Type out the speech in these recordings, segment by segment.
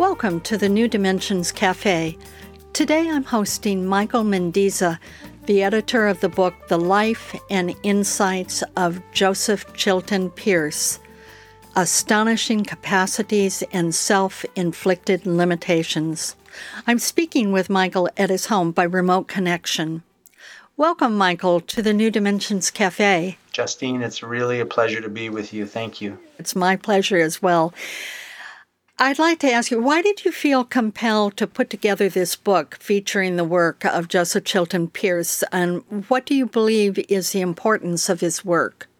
Welcome to the New Dimensions Cafe. Today I'm hosting Michael Mendizza, the editor of the book The Life and Insights of Joseph Chilton Pearce Astonishing Capacities and Self Inflicted Limitations. I'm speaking with Michael at his home by remote connection. Welcome, Michael, to the New Dimensions Cafe. Justine, it's really a pleasure to be with you. Thank you. It's my pleasure as well. I'd like to ask you, why did you feel compelled to put together this book featuring the work of Joseph Chilton Pearce, and what do you believe is the importance of his work?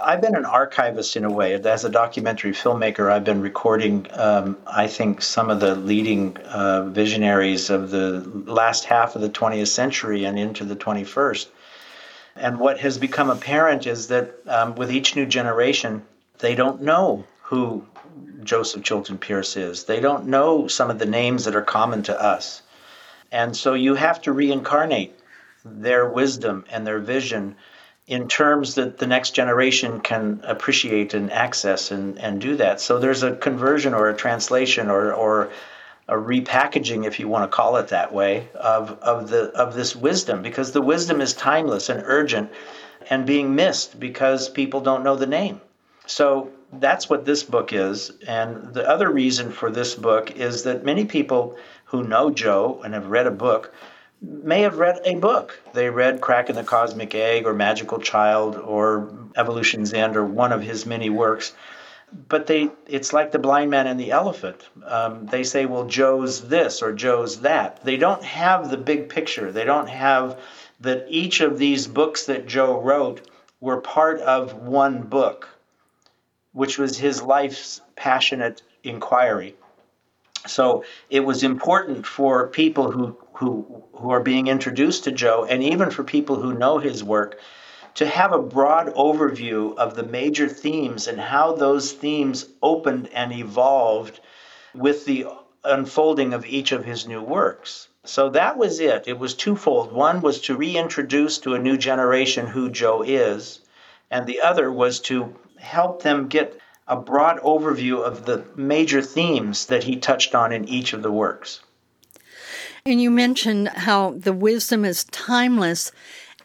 I've been an archivist in a way. As a documentary filmmaker, I've been recording, um, I think, some of the leading uh, visionaries of the last half of the 20th century and into the 21st. And what has become apparent is that um, with each new generation, they don't know who Joseph Chilton Pearce is. They don't know some of the names that are common to us. And so you have to reincarnate their wisdom and their vision in terms that the next generation can appreciate and access and, and do that. So there's a conversion or a translation or, or a repackaging, if you want to call it that way, of, of the of this wisdom, because the wisdom is timeless and urgent and being missed because people don't know the name. So that's what this book is. And the other reason for this book is that many people who know Joe and have read a book may have read a book. They read Crack in the Cosmic Egg or Magical Child or Evolution's End or one of his many works. But they, it's like the blind man and the elephant. Um, they say, well, Joe's this or Joe's that. They don't have the big picture. They don't have that each of these books that Joe wrote were part of one book which was his life's passionate inquiry. So it was important for people who, who, who are being introduced to Joe, and even for people who know his work, to have a broad overview of the major themes and how those themes opened and evolved with the unfolding of each of his new works. So that was it. It was twofold. One was to reintroduce to a new generation who Joe is, and the other was to help them get a broad overview of the major themes that he touched on in each of the works. And you mentioned how the wisdom is timeless,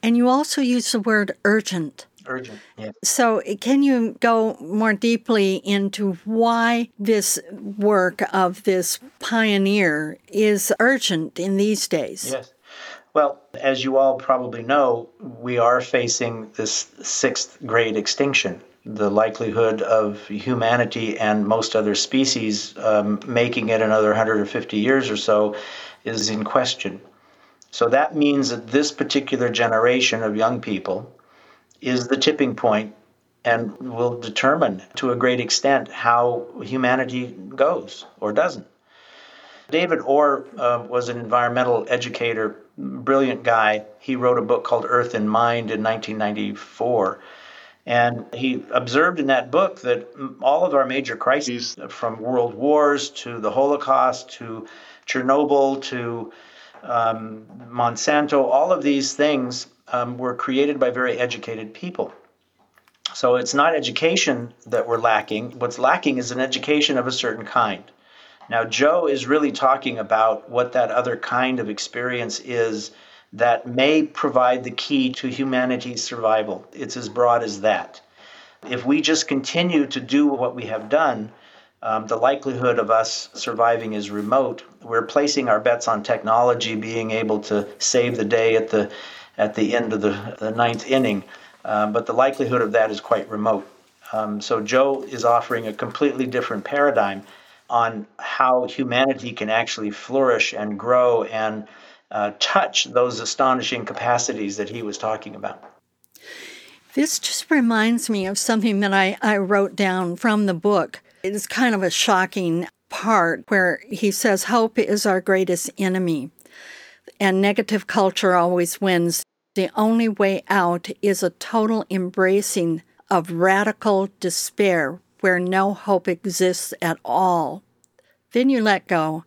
and you also use the word urgent. Urgent, yeah. So, can you go more deeply into why this work of this pioneer is urgent in these days? Yes. Well, as you all probably know, we are facing this sixth great extinction the likelihood of humanity and most other species um, making it another 150 years or so is in question. So that means that this particular generation of young people is the tipping point and will determine to a great extent how humanity goes or doesn't. David Orr uh, was an environmental educator, brilliant guy. He wrote a book called Earth and Mind in 1994 and he observed in that book that all of our major crises, from world wars to the Holocaust to Chernobyl to um, Monsanto, all of these things um, were created by very educated people. So it's not education that we're lacking. What's lacking is an education of a certain kind. Now, Joe is really talking about what that other kind of experience is that may provide the key to humanity's survival. It's as broad as that. If we just continue to do what we have done, um, the likelihood of us surviving is remote. We're placing our bets on technology being able to save the day at the at the end of the, the ninth inning, uh, but the likelihood of that is quite remote. Um, so Joe is offering a completely different paradigm on how humanity can actually flourish and grow and uh, touch those astonishing capacities that he was talking about. This just reminds me of something that I, I wrote down from the book. It is kind of a shocking part where he says hope is our greatest enemy and negative culture always wins. The only way out is a total embracing of radical despair where no hope exists at all. Then you let go.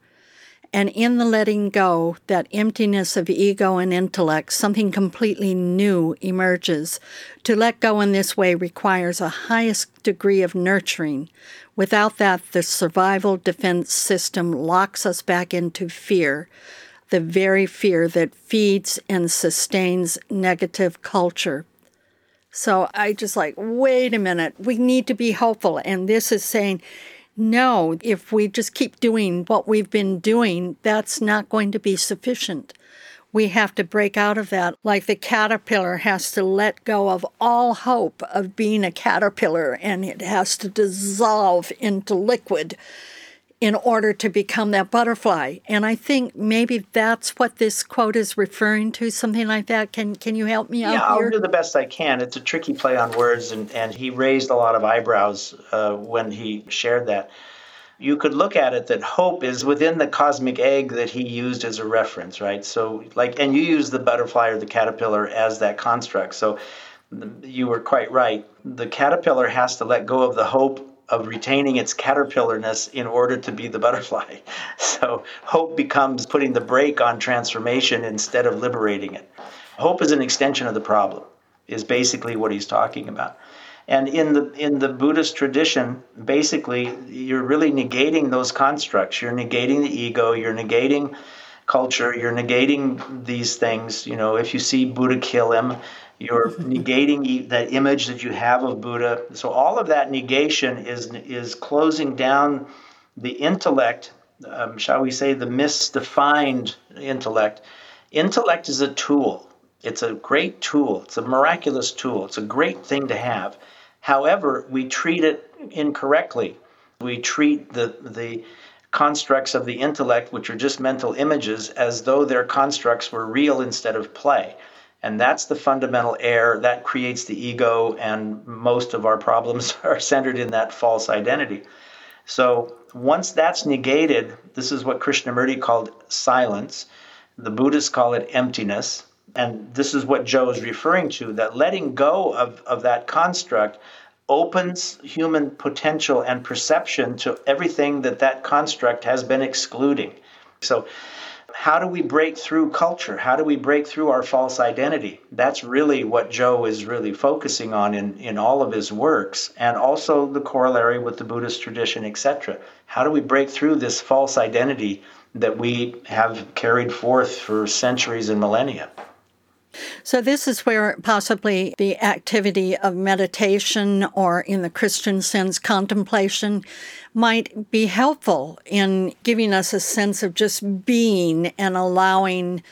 And in the letting go, that emptiness of ego and intellect, something completely new emerges. To let go in this way requires a highest degree of nurturing. Without that, the survival defense system locks us back into fear, the very fear that feeds and sustains negative culture. So I just like, wait a minute, we need to be hopeful. And this is saying, no, if we just keep doing what we've been doing, that's not going to be sufficient. We have to break out of that, like the caterpillar has to let go of all hope of being a caterpillar and it has to dissolve into liquid in order to become that butterfly. And I think maybe that's what this quote is referring to, something like that. Can can you help me yeah, out Yeah, I'll do the best I can. It's a tricky play on words, and, and he raised a lot of eyebrows uh, when he shared that. You could look at it that hope is within the cosmic egg that he used as a reference, right? So, like, and you use the butterfly or the caterpillar as that construct. So, you were quite right. The caterpillar has to let go of the hope of retaining its caterpillarness in order to be the butterfly. So hope becomes putting the brake on transformation instead of liberating it. Hope is an extension of the problem, is basically what he's talking about. And in the in the Buddhist tradition, basically you're really negating those constructs. You're negating the ego, you're negating culture, you're negating these things. You know, if you see Buddha kill him, you're negating that image that you have of Buddha. So all of that negation is is closing down the intellect, um, shall we say, the misdefined intellect. Intellect is a tool. It's a great tool. It's a miraculous tool. It's a great thing to have. However, we treat it incorrectly. We treat the the constructs of the intellect, which are just mental images, as though their constructs were real instead of play. And that's the fundamental error that creates the ego, and most of our problems are centered in that false identity. So once that's negated, this is what Krishnamurti called silence. The Buddhists call it emptiness. And this is what Joe is referring to that letting go of, of that construct opens human potential and perception to everything that that construct has been excluding. So how do we break through culture? How do we break through our false identity? That's really what Joe is really focusing on in, in all of his works, and also the corollary with the Buddhist tradition, etc. How do we break through this false identity that we have carried forth for centuries and millennia? So, this is where possibly the activity of meditation, or in the Christian sense, contemplation, might be helpful in giving us a sense of just being and allowing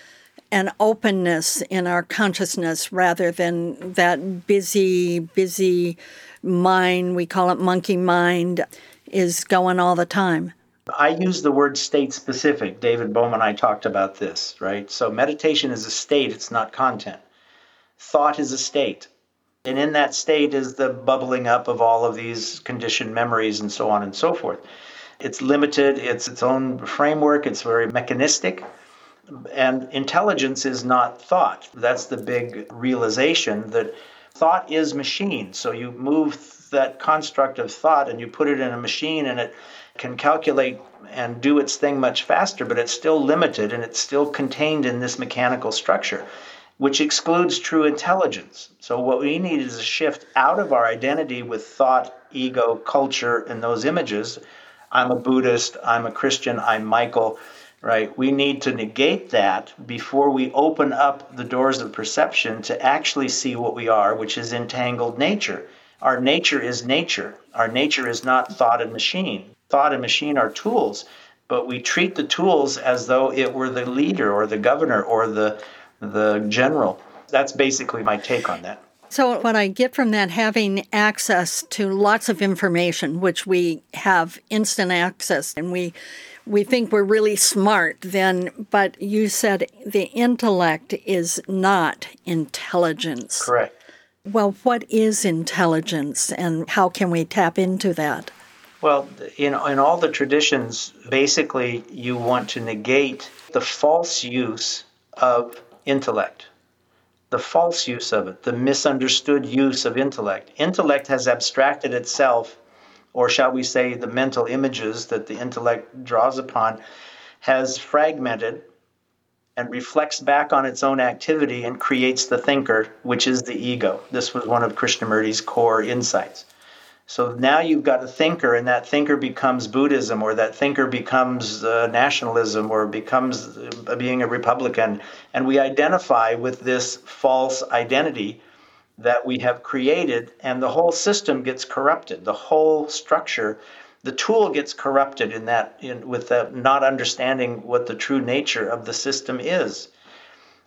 an openness in our consciousness rather than that busy, busy mind, we call it monkey mind, is going all the time. I use the word state specific. David Bohm and I talked about this, right? So meditation is a state, it's not content. Thought is a state. And in that state is the bubbling up of all of these conditioned memories and so on and so forth. It's limited, it's its own framework, it's very mechanistic. And intelligence is not thought. That's the big realization that thought is machine. So you move that construct of thought and you put it in a machine and it can calculate and do its thing much faster, but it's still limited and it's still contained in this mechanical structure, which excludes true intelligence. So, what we need is a shift out of our identity with thought, ego, culture, and those images. I'm a Buddhist, I'm a Christian, I'm Michael, right? We need to negate that before we open up the doors of perception to actually see what we are, which is entangled nature. Our nature is nature. Our nature is not thought and machine thought and machine are tools, but we treat the tools as though it were the leader or the governor or the the general. That's basically my take on that. So, what I get from that, having access to lots of information, which we have instant access, and we we think we're really smart, then, but you said the intellect is not intelligence. Correct. Well, what is intelligence, and how can we tap into that? Well, in, in all the traditions, basically, you want to negate the false use of intellect, the false use of it, the misunderstood use of intellect. Intellect has abstracted itself, or shall we say, the mental images that the intellect draws upon, has fragmented and reflects back on its own activity and creates the thinker, which is the ego. This was one of Krishnamurti's core insights. So now you've got a thinker, and that thinker becomes Buddhism, or that thinker becomes uh, nationalism, or becomes uh, being a Republican. And we identify with this false identity that we have created, and the whole system gets corrupted. The whole structure, the tool gets corrupted in that, in, with not understanding what the true nature of the system is.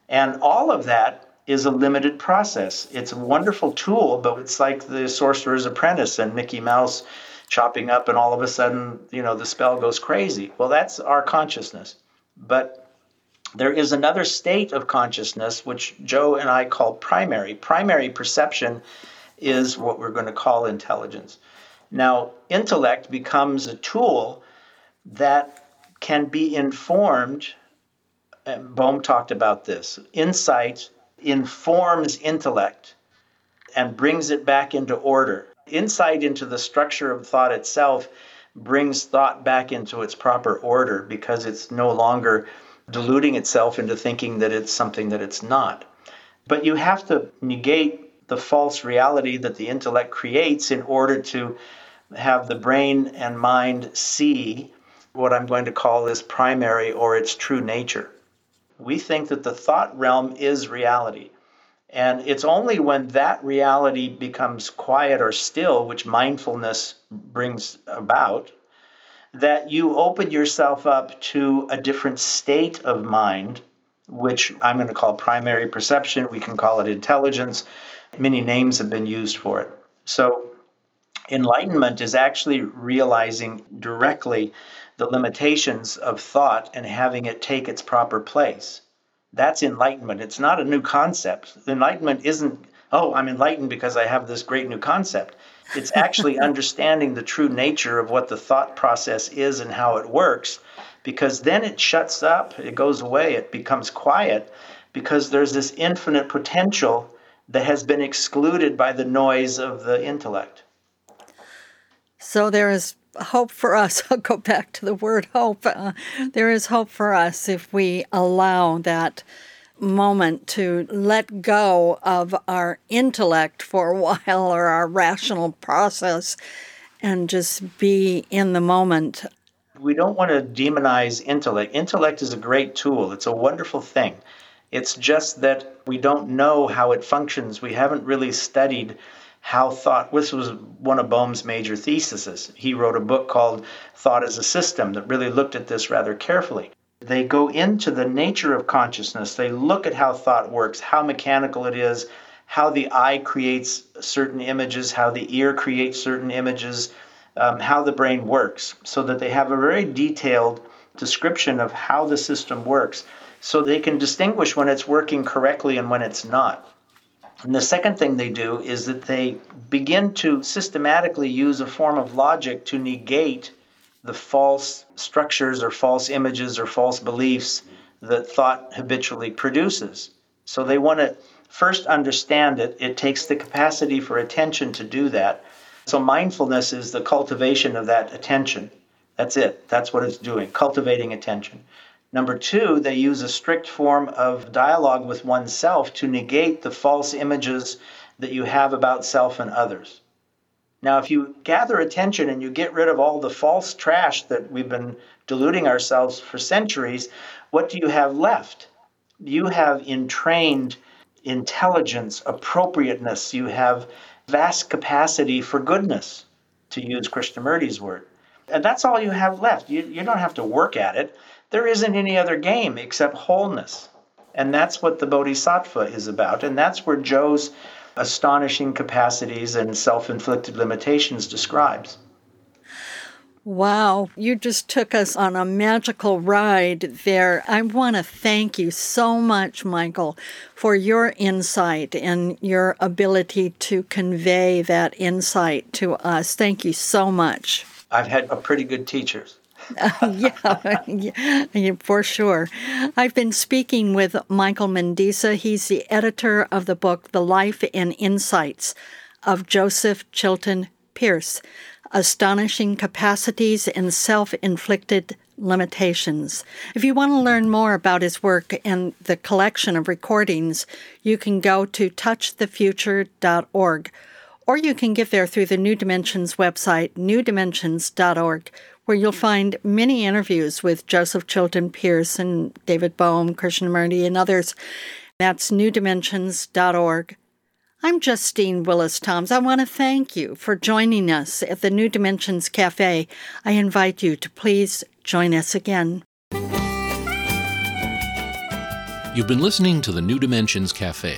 And all of that is a limited process. It's a wonderful tool, but it's like the Sorcerer's Apprentice and Mickey Mouse chopping up, and all of a sudden, you know, the spell goes crazy. Well, that's our consciousness. But there is another state of consciousness which Joe and I call primary. Primary perception is what we're going to call intelligence. Now, intellect becomes a tool that can be informed. Bohm talked about this. Insight informs intellect and brings it back into order. Insight into the structure of thought itself brings thought back into its proper order because it's no longer deluding itself into thinking that it's something that it's not. But you have to negate the false reality that the intellect creates in order to have the brain and mind see what I'm going to call its primary or its true nature we think that the thought realm is reality. And it's only when that reality becomes quiet or still, which mindfulness brings about, that you open yourself up to a different state of mind, which I'm going to call primary perception. We can call it intelligence. Many names have been used for it. So, enlightenment is actually realizing directly the limitations of thought and having it take its proper place. That's enlightenment. It's not a new concept. Enlightenment isn't, oh, I'm enlightened because I have this great new concept. It's actually understanding the true nature of what the thought process is and how it works, because then it shuts up, it goes away, it becomes quiet, because there's this infinite potential that has been excluded by the noise of the intellect. So there is hope for us. I'll go back to the word hope. Uh, there is hope for us if we allow that moment to let go of our intellect for a while or our rational process and just be in the moment. We don't want to demonize intellect. Intellect is a great tool, it's a wonderful thing. It's just that we don't know how it functions. We haven't really studied how thought this was one of Bohm's major theses. He wrote a book called Thought as a System that really looked at this rather carefully. They go into the nature of consciousness. They look at how thought works, how mechanical it is, how the eye creates certain images, how the ear creates certain images, um, how the brain works, so that they have a very detailed description of how the system works so they can distinguish when it's working correctly and when it's not. And the second thing they do is that they begin to systematically use a form of logic to negate the false structures or false images or false beliefs that thought habitually produces. So they want to first understand it. It takes the capacity for attention to do that. So mindfulness is the cultivation of that attention. That's it. That's what it's doing, cultivating attention. Number two, they use a strict form of dialogue with oneself to negate the false images that you have about self and others. Now, if you gather attention and you get rid of all the false trash that we've been deluding ourselves for centuries, what do you have left? You have entrained intelligence, appropriateness, you have vast capacity for goodness, to use Krishnamurti's word. And that's all you have left. You, you don't have to work at it there isn't any other game except wholeness. And that's what the Bodhisattva is about. And that's where Joe's astonishing capacities and self inflicted limitations describes. Wow, you just took us on a magical ride there. I want to thank you so much, Michael, for your insight and your ability to convey that insight to us. Thank you so much. I've had a pretty good teachers. yeah, yeah, for sure. I've been speaking with Michael Mendizza. He's the editor of the book, The Life and Insights of Joseph Chilton Pearce Astonishing Capacities and Self Inflicted Limitations. If you want to learn more about his work and the collection of recordings, you can go to touchthefuture.org or you can get there through the New Dimensions website, newdimensions.org, where you'll find many interviews with Joseph Chilton Pearce and David Bohm, Krishnamurti, and others. That's newdimensions.org. I'm Justine Willis Toms. I want to thank you for joining us at the New Dimensions Cafe. I invite you to please join us again. You've been listening to the New Dimensions Cafe.